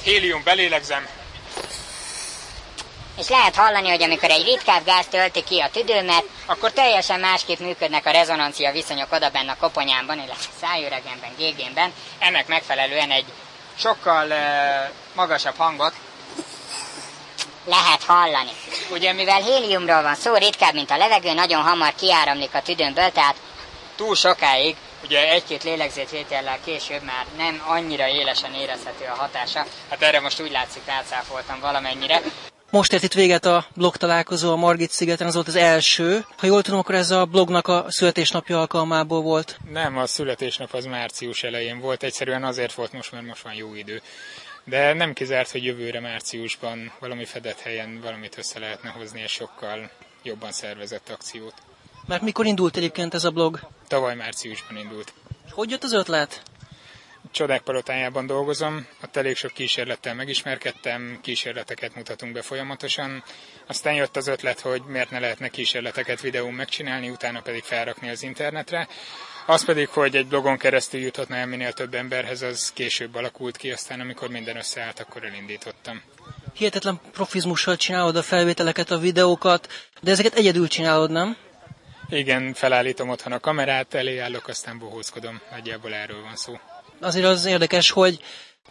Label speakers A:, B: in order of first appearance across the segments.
A: tehát hélium belélegzem,
B: és lehet hallani, hogy amikor egy ritkább gáz tölti ki a tüdőmet, akkor teljesen másképp működnek a rezonancia viszonyok oda benne a koponyámban, illetve szájüregemben, gégémben. Ennek megfelelően egy sokkal uh, magasabb hangot lehet hallani. Ugye mivel héliumról van szó, ritkább, mint a levegő, nagyon hamar kiáramlik a tüdőmből, tehát túl sokáig, ugye egy-két lélegzetvétellel később már nem annyira élesen érezhető a hatása. Hát erre most úgy látszik, átszáfoltam valamennyire.
C: Most ért itt véget a blog találkozó a Margit szigeten, az volt az első. Ha jól tudom, akkor ez a blognak a születésnapja alkalmából volt.
A: Nem, a születésnap az március elején volt, egyszerűen azért volt most, mert most van jó idő. De nem kizárt, hogy jövőre márciusban valami fedett helyen valamit össze lehetne hozni, és sokkal jobban szervezett akciót.
C: Mert mikor indult egyébként ez a blog?
A: Tavaly márciusban indult.
C: Hogy jött az ötlet?
A: Csodák palotájában dolgozom, ott elég sok kísérlettel megismerkedtem, kísérleteket mutatunk be folyamatosan. Aztán jött az ötlet, hogy miért ne lehetne kísérleteket videón megcsinálni, utána pedig felrakni az internetre. Az pedig, hogy egy blogon keresztül juthatna el minél több emberhez, az később alakult ki, aztán amikor minden összeállt, akkor elindítottam.
C: Hihetetlen profizmussal csinálod a felvételeket, a videókat, de ezeket egyedül csinálod, nem?
A: Igen, felállítom otthon a kamerát, elé állok, aztán bohózkodom. Nagyjából erről van szó
C: azért az érdekes, hogy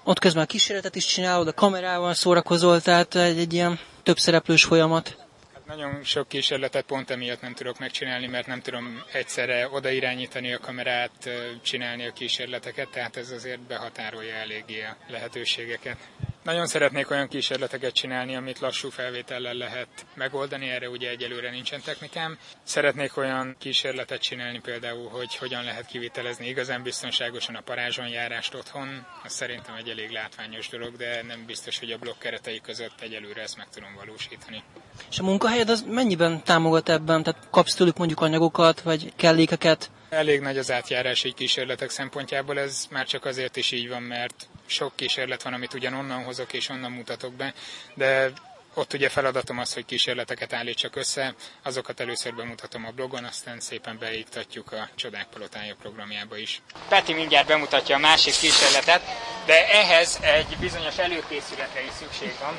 C: ott közben a kísérletet is csinálod, a kamerával szórakozol, tehát egy, egy ilyen több szereplős folyamat.
A: Hát nagyon sok kísérletet pont emiatt nem tudok megcsinálni, mert nem tudom egyszerre odairányítani a kamerát, csinálni a kísérleteket, tehát ez azért behatárolja eléggé a lehetőségeket. Nagyon szeretnék olyan kísérleteket csinálni, amit lassú felvétellel lehet megoldani, erre ugye egyelőre nincsen technikám. Szeretnék olyan kísérletet csinálni például, hogy hogyan lehet kivitelezni igazán biztonságosan a parázsonjárást otthon. Az szerintem egy elég látványos dolog, de nem biztos, hogy a blokk keretei között egyelőre ezt meg tudom valósítani.
C: És a munkahelyed az mennyiben támogat ebben? Tehát kapsz tőlük mondjuk anyagokat, vagy kellékeket?
A: Elég nagy az átjárás így kísérletek szempontjából, ez már csak azért is így van, mert sok kísérlet van, amit ugyan onnan hozok és onnan mutatok be, de ott ugye feladatom az, hogy kísérleteket állítsak össze, azokat először bemutatom a blogon, aztán szépen beiktatjuk a Csodák Palotája programjába is. Peti mindjárt bemutatja a másik kísérletet, de ehhez egy bizonyos előkészületre is szükség van.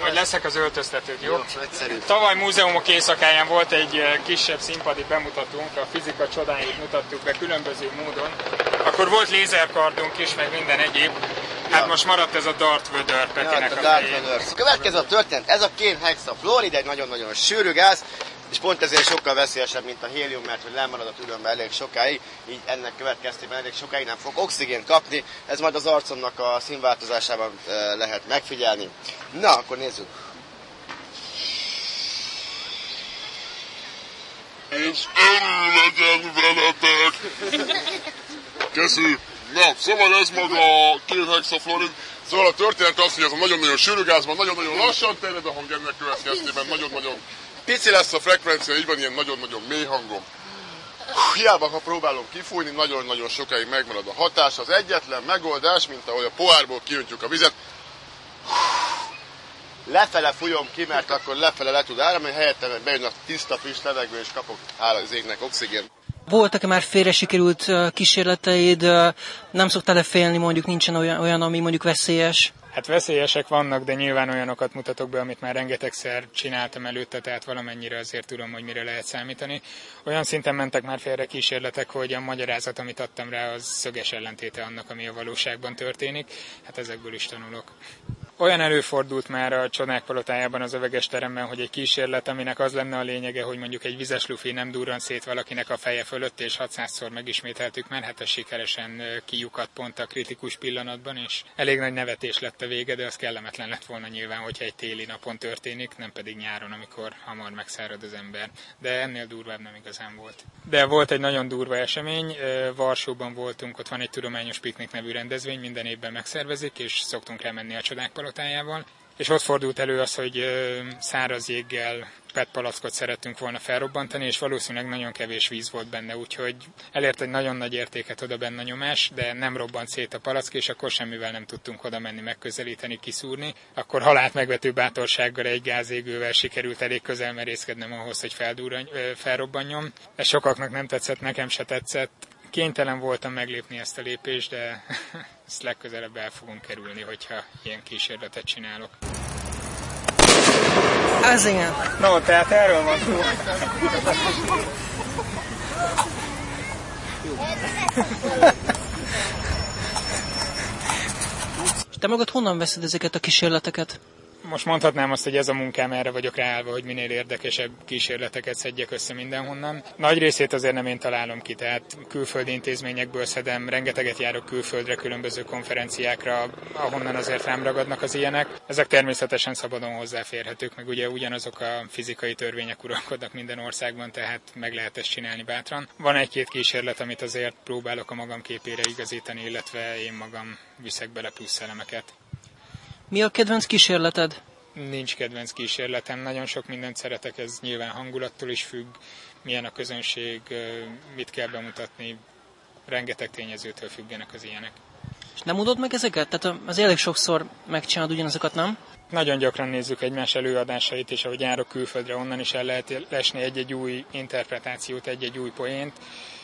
A: Hogy leszek az öltöztetők, jó? jó Tavaly múzeumok éjszakáján volt egy eh, kisebb színpadi bemutatunk, a fizika csodáit mutattuk be különböző módon. Akkor volt lézerkardunk is, meg minden egyéb. Hát most maradt ez a Darth Vader Petinek ja, a, a Darth Vader.
D: Következő a történet, ez a két hexafluorid, egy nagyon-nagyon sűrű gáz, és pont ezért sokkal veszélyesebb, mint a hélium, mert hogy lemarad a tüdőmbe elég sokáig, így ennek következtében elég sokáig nem fog oxigént kapni, ez majd az arcomnak a színváltozásában lehet megfigyelni. Na, akkor nézzük.
E: És legyen veletek! Köszönjük! Na, szóval ez maga a két hexafluorid. Szóval a történet az, hogy ez a nagyon-nagyon sűrű gázban nagyon-nagyon lassan terjed a hang ennek következtében, nagyon-nagyon pici lesz a frekvencia, így van ilyen nagyon-nagyon mély hangom. Hiába, ha próbálom kifújni, nagyon-nagyon sokáig megmarad a hatás. Az egyetlen megoldás, mint ahogy a pohárból kiöntjük a vizet, lefele fújom ki, mert akkor lefele le tud áramlani, helyette bejön a tiszta, friss levegő, és kapok az égnek oxigén.
C: Voltak-e már félre sikerült kísérleteid? Nem szoktál-e félni, mondjuk nincsen olyan, olyan, ami mondjuk veszélyes?
A: Hát veszélyesek vannak, de nyilván olyanokat mutatok be, amit már rengetegszer csináltam előtte, tehát valamennyire azért tudom, hogy mire lehet számítani. Olyan szinten mentek már félre kísérletek, hogy a magyarázat, amit adtam rá, az szöges ellentéte annak, ami a valóságban történik. Hát ezekből is tanulok. Olyan előfordult már a csodák palotájában az öveges teremben, hogy egy kísérlet, aminek az lenne a lényege, hogy mondjuk egy vizes lufi nem durran szét valakinek a feje fölött, és 600-szor megismételtük már, hát ez sikeresen kiukat pont a kritikus pillanatban, és elég nagy nevetés lett a vége, de az kellemetlen lett volna nyilván, hogyha egy téli napon történik, nem pedig nyáron, amikor hamar megszárad az ember. De ennél durvább nem igazán volt. De volt egy nagyon durva esemény, Varsóban voltunk, ott van egy tudományos piknik nevű rendezvény, minden évben megszervezik, és szoktunk elmenni a csodák palotájával, és ott fordult elő az, hogy száraz jéggel PET palackot szerettünk volna felrobbantani, és valószínűleg nagyon kevés víz volt benne, úgyhogy elért egy nagyon nagy értéket oda benne a nyomás, de nem robbant szét a palack, és akkor semmivel nem tudtunk oda menni, megközelíteni, kiszúrni. Akkor halált megvető bátorsággal egy gázégővel sikerült elég közel merészkednem ahhoz, hogy felrobbanjon. Ez sokaknak nem tetszett, nekem se tetszett. Kénytelen voltam meglépni ezt a lépést, de ezt legközelebb el fogom kerülni, hogyha ilyen kísérletet csinálok.
C: Ez igen.
A: No, tehát erről van szó.
C: Te magad honnan veszed ezeket a kísérleteket?
A: Most mondhatnám azt, hogy ez a munkám, erre vagyok ráállva, hogy minél érdekesebb kísérleteket szedjek össze mindenhonnan. Nagy részét azért nem én találom ki, tehát külföldi intézményekből szedem, rengeteget járok külföldre, különböző konferenciákra, ahonnan azért rám ragadnak az ilyenek. Ezek természetesen szabadon hozzáférhetők, meg ugye ugyanazok a fizikai törvények uralkodnak minden országban, tehát meg lehet ezt csinálni bátran. Van egy-két kísérlet, amit azért próbálok a magam képére igazítani, illetve én magam viszek bele plusz elemeket.
C: Mi a kedvenc kísérleted?
A: Nincs kedvenc kísérletem, nagyon sok mindent szeretek, ez nyilván hangulattól is függ, milyen a közönség, mit kell bemutatni, rengeteg tényezőtől függenek az ilyenek.
C: És nem udod meg ezeket? Tehát az elég sokszor megcsinálod ugyanazokat, nem?
A: Nagyon gyakran nézzük egymás előadásait, és ahogy járok külföldre, onnan is el lehet lesni egy-egy új interpretációt, egy-egy új poént,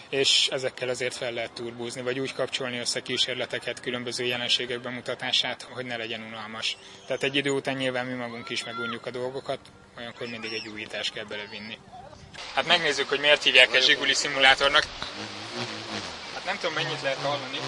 A: és ezekkel azért fel lehet turbúzni, vagy úgy kapcsolni össze kísérleteket, különböző jelenségek bemutatását, hogy ne legyen unalmas. Tehát egy idő után nyilván mi magunk is megunjuk a dolgokat, olyankor mindig egy újítást kell belevinni. Hát megnézzük, hogy miért hívják ezt Zsiguli szimulátornak. Hát nem tudom, mennyit lehet hallani.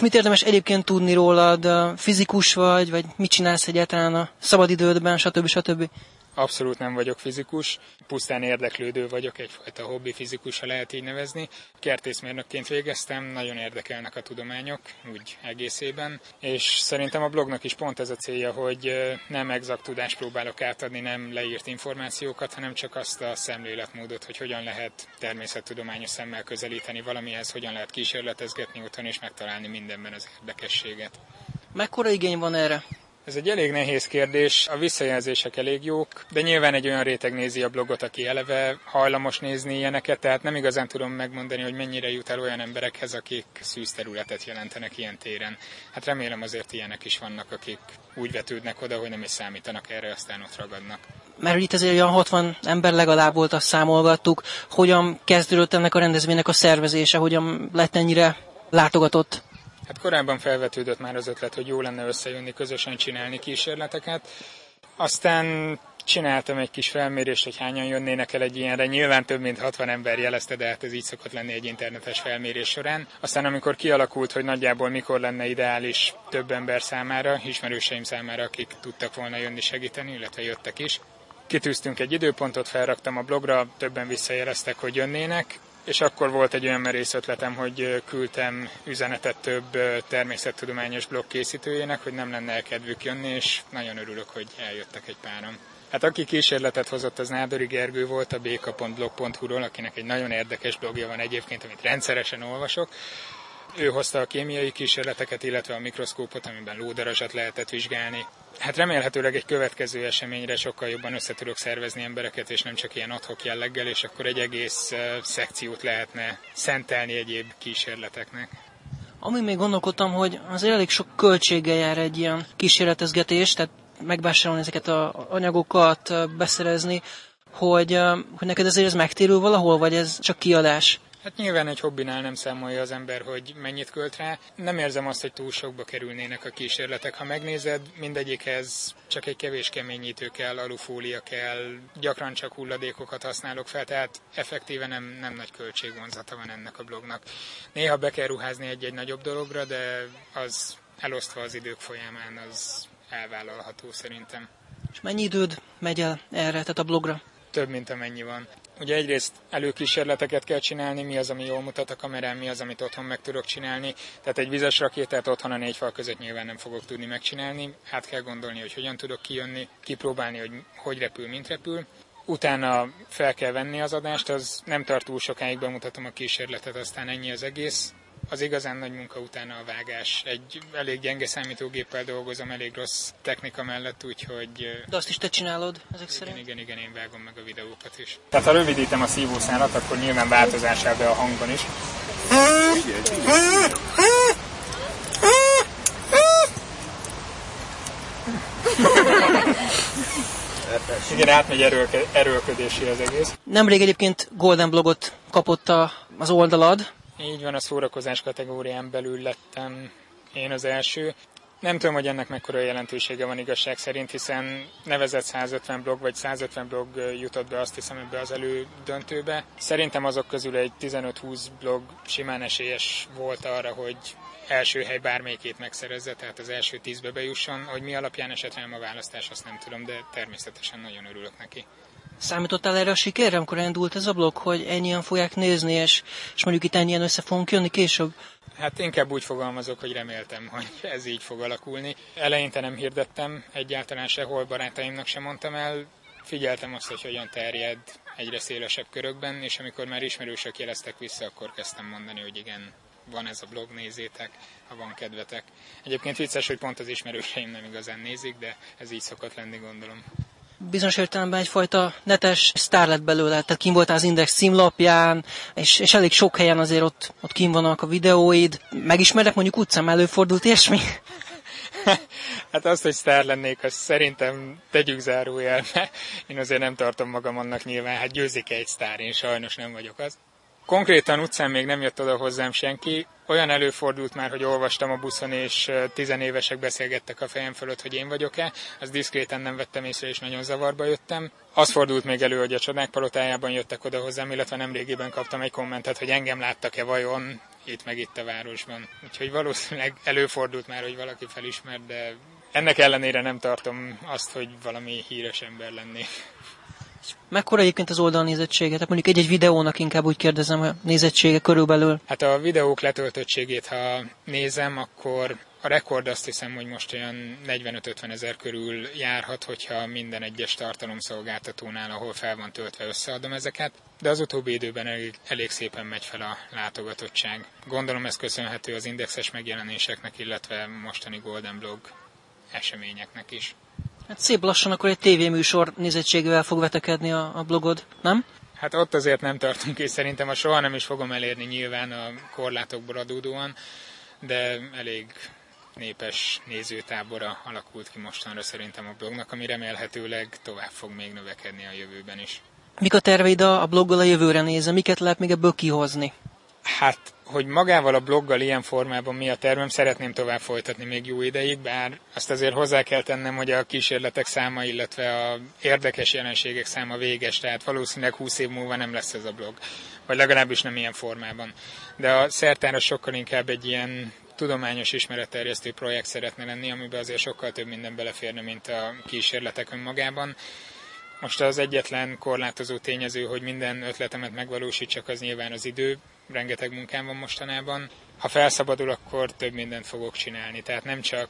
C: És mit érdemes egyébként tudni rólad? Fizikus vagy, vagy mit csinálsz egyáltalán a szabadidődben, stb. stb.
A: Abszolút nem vagyok fizikus, pusztán érdeklődő vagyok, egyfajta hobbi fizikus, ha lehet így nevezni. Kertészmérnökként végeztem, nagyon érdekelnek a tudományok, úgy egészében, és szerintem a blognak is pont ez a célja, hogy nem exakt tudást próbálok átadni, nem leírt információkat, hanem csak azt a szemléletmódot, hogy hogyan lehet természettudományos szemmel közelíteni valamihez, hogyan lehet kísérletezgetni otthon és megtalálni mindenben az érdekességet.
C: Mekkora igény van erre?
A: Ez egy elég nehéz kérdés, a visszajelzések elég jók, de nyilván egy olyan réteg nézi a blogot, aki eleve hajlamos nézni ilyeneket, tehát nem igazán tudom megmondani, hogy mennyire jut el olyan emberekhez, akik szűz területet jelentenek ilyen téren. Hát remélem azért ilyenek is vannak, akik úgy vetődnek oda, hogy nem is számítanak erre, aztán ott ragadnak.
C: Mert itt azért olyan 60 ember legalább volt, azt számolgattuk. Hogyan kezdődött ennek a rendezvénynek a szervezése, hogyan lett ennyire látogatott?
A: Hát korábban felvetődött már az ötlet, hogy jó lenne összejönni, közösen csinálni kísérleteket. Aztán csináltam egy kis felmérést, hogy hányan jönnének el egy ilyenre. Nyilván több mint 60 ember jelezte, de hát ez így szokott lenni egy internetes felmérés során. Aztán amikor kialakult, hogy nagyjából mikor lenne ideális több ember számára, ismerőseim számára, akik tudtak volna jönni segíteni, illetve jöttek is, kitűztünk egy időpontot, felraktam a blogra, többen visszajeleztek, hogy jönnének, és akkor volt egy olyan merész ötletem, hogy küldtem üzenetet több természettudományos blog készítőjének, hogy nem lenne elkedvük jönni, és nagyon örülök, hogy eljöttek egy páran. Hát aki kísérletet hozott, az Nádori Gergő volt a bk.blog.hu-ról, akinek egy nagyon érdekes blogja van egyébként, amit rendszeresen olvasok. Ő hozta a kémiai kísérleteket, illetve a mikroszkópot, amiben lódarazsat lehetett vizsgálni. Hát remélhetőleg egy következő eseményre sokkal jobban össze tudok szervezni embereket, és nem csak ilyen adhok jelleggel, és akkor egy egész szekciót lehetne szentelni egyéb kísérleteknek.
C: Ami még gondolkodtam, hogy az elég sok költséggel jár egy ilyen kísérletezgetés, tehát megvásárolni ezeket az anyagokat, beszerezni, hogy, hogy neked ezért ez megtérül valahol, vagy ez csak kiadás?
A: Hát nyilván egy hobbinál nem számolja az ember, hogy mennyit költ rá. Nem érzem azt, hogy túl sokba kerülnének a kísérletek. Ha megnézed, mindegyikhez csak egy kevés keményítő kell, alufólia kell, gyakran csak hulladékokat használok fel, tehát effektíve nem, nem nagy költségvonzata van ennek a blognak. Néha be kell ruházni egy-egy nagyobb dologra, de az elosztva az idők folyamán az elvállalható szerintem.
C: És mennyi időd megy el erre, tehát a blogra?
A: Több, mint amennyi van. Ugye egyrészt előkísérleteket kell csinálni, mi az, ami jól mutat a kamerán, mi az, amit otthon meg tudok csinálni. Tehát egy vizes rakétát otthon a négy fal között nyilván nem fogok tudni megcsinálni. Hát kell gondolni, hogy hogyan tudok kijönni, kipróbálni, hogy hogy repül, mint repül. Utána fel kell venni az adást, az nem tart túl sokáig, bemutatom a kísérletet, aztán ennyi az egész az igazán nagy munka utána a vágás. Egy elég gyenge számítógéppel dolgozom, elég rossz technika mellett, úgyhogy...
C: De azt is te csinálod ezek
A: igen,
C: szerint?
A: Igen, igen, én vágom meg a videókat is. Tehát ha rövidítem a szívószálat, akkor nyilván változás be a hangban is. Igen, átmegy erőlke, erőlködési az egész.
C: Nemrég egyébként Golden Blogot kapott a az oldalad.
A: Így van, a szórakozás kategórián belül lettem én az első. Nem tudom, hogy ennek mekkora jelentősége van igazság szerint, hiszen nevezett 150 blog vagy 150 blog jutott be azt hiszem ebbe az elődöntőbe. Szerintem azok közül egy 15-20 blog simán esélyes volt arra, hogy első hely bármelyikét megszerezze, tehát az első tízbe bejusson. Hogy mi alapján esett a választás, azt nem tudom, de természetesen nagyon örülök neki.
C: Számítottál erre a sikerre, amikor indult ez a blog, hogy ennyien fogják nézni, és, és mondjuk itt ennyien össze fogunk jönni később?
A: Hát inkább úgy fogalmazok, hogy reméltem, hogy ez így fog alakulni. Eleinte nem hirdettem, egyáltalán sehol barátaimnak sem mondtam el, figyeltem azt, hogy hogyan terjed egyre szélesebb körökben, és amikor már ismerősök jeleztek vissza, akkor kezdtem mondani, hogy igen, van ez a blog, nézzétek, ha van kedvetek. Egyébként vicces, hogy pont az ismerőseim nem igazán nézik, de ez így szokott lenni, gondolom
C: bizonyos értelemben egyfajta netes sztár lett belőle, tehát kim voltál az Index címlapján, és, és elég sok helyen azért ott, ott kim vannak a videóid. Megismernek mondjuk utcán előfordult ilyesmi?
A: Hát azt, hogy sztár lennék, azt szerintem tegyük zárójelbe. Én azért nem tartom magam annak nyilván, hát győzik egy sztár, én sajnos nem vagyok az. Konkrétan utcán még nem jött oda hozzám senki. Olyan előfordult már, hogy olvastam a buszon, és tizenévesek beszélgettek a fejem fölött, hogy én vagyok-e. Az diszkréten nem vettem észre, és nagyon zavarba jöttem. Az fordult még elő, hogy a csodák palotájában jöttek oda hozzám, illetve nem régiben kaptam egy kommentet, hogy engem láttak-e vajon itt meg itt a városban. Úgyhogy valószínűleg előfordult már, hogy valaki felismert, de ennek ellenére nem tartom azt, hogy valami híres ember lennék.
C: Mekkora egyébként az oldal nézettsége? Tehát mondjuk egy-egy videónak inkább úgy kérdezem a nézettsége körülbelül.
A: Hát a videók letöltöttségét, ha nézem, akkor a rekord azt hiszem, hogy most olyan 45-50 ezer körül járhat, hogyha minden egyes tartalomszolgáltatónál, ahol fel van töltve, összeadom ezeket, de az utóbbi időben elég, elég szépen megy fel a látogatottság. Gondolom ez köszönhető az indexes megjelenéseknek, illetve mostani Golden Blog eseményeknek is.
C: Hát szép lassan akkor egy tévéműsor nézettségével fog vetekedni a, a blogod, nem?
A: Hát ott azért nem tartunk, és szerintem a soha nem is fogom elérni nyilván a korlátokból adódóan, de elég népes nézőtábora alakult ki mostanra szerintem a blognak, ami remélhetőleg tovább fog még növekedni a jövőben is.
C: Mik a terveid a bloggal a jövőre nézve? Miket lehet még ebből kihozni?
A: Hát, hogy magával a bloggal ilyen formában mi a tervem, szeretném tovább folytatni még jó ideig, bár azt azért hozzá kell tennem, hogy a kísérletek száma, illetve a érdekes jelenségek száma véges, tehát valószínűleg 20 év múlva nem lesz ez a blog, vagy legalábbis nem ilyen formában. De a szertára sokkal inkább egy ilyen tudományos ismeretterjesztő projekt szeretne lenni, amiben azért sokkal több minden beleférne, mint a kísérletek önmagában. Most az egyetlen korlátozó tényező, hogy minden ötletemet megvalósítsak, az nyilván az idő. Rengeteg munkám van mostanában. Ha felszabadul, akkor több mindent fogok csinálni. Tehát nem csak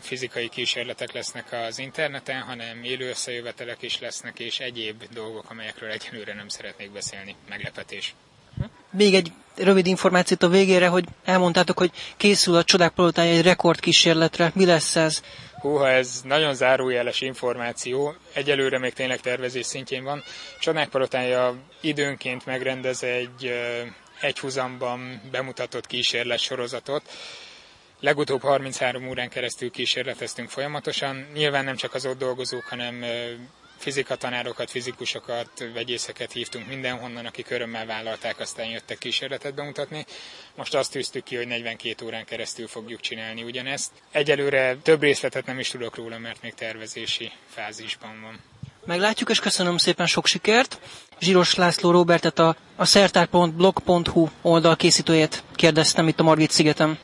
A: fizikai kísérletek lesznek az interneten, hanem élő összejövetelek is lesznek, és egyéb dolgok, amelyekről egyelőre nem szeretnék beszélni. Meglepetés.
C: Még egy rövid információt a végére, hogy elmondtátok, hogy készül a Csodák Palotája egy rekordkísérletre. Mi lesz ez?
A: Húha, ez nagyon zárójeles információ, egyelőre még tényleg tervezés szintjén van. Csodák Palotája időnként megrendez egy egyhuzamban bemutatott kísérlet sorozatot. Legutóbb 33 órán keresztül kísérleteztünk folyamatosan. Nyilván nem csak az ott dolgozók, hanem fizikatanárokat, fizikusokat, vegyészeket hívtunk mindenhonnan, akik örömmel vállalták, aztán jöttek kísérletet bemutatni. Most azt tűztük ki, hogy 42 órán keresztül fogjuk csinálni ugyanezt. Egyelőre több részletet nem is tudok róla, mert még tervezési fázisban van.
C: Meglátjuk, és köszönöm szépen sok sikert. Zsíros László Robertet a, a szertár.blog.hu oldal készítőjét kérdeztem itt a Margit szigetem.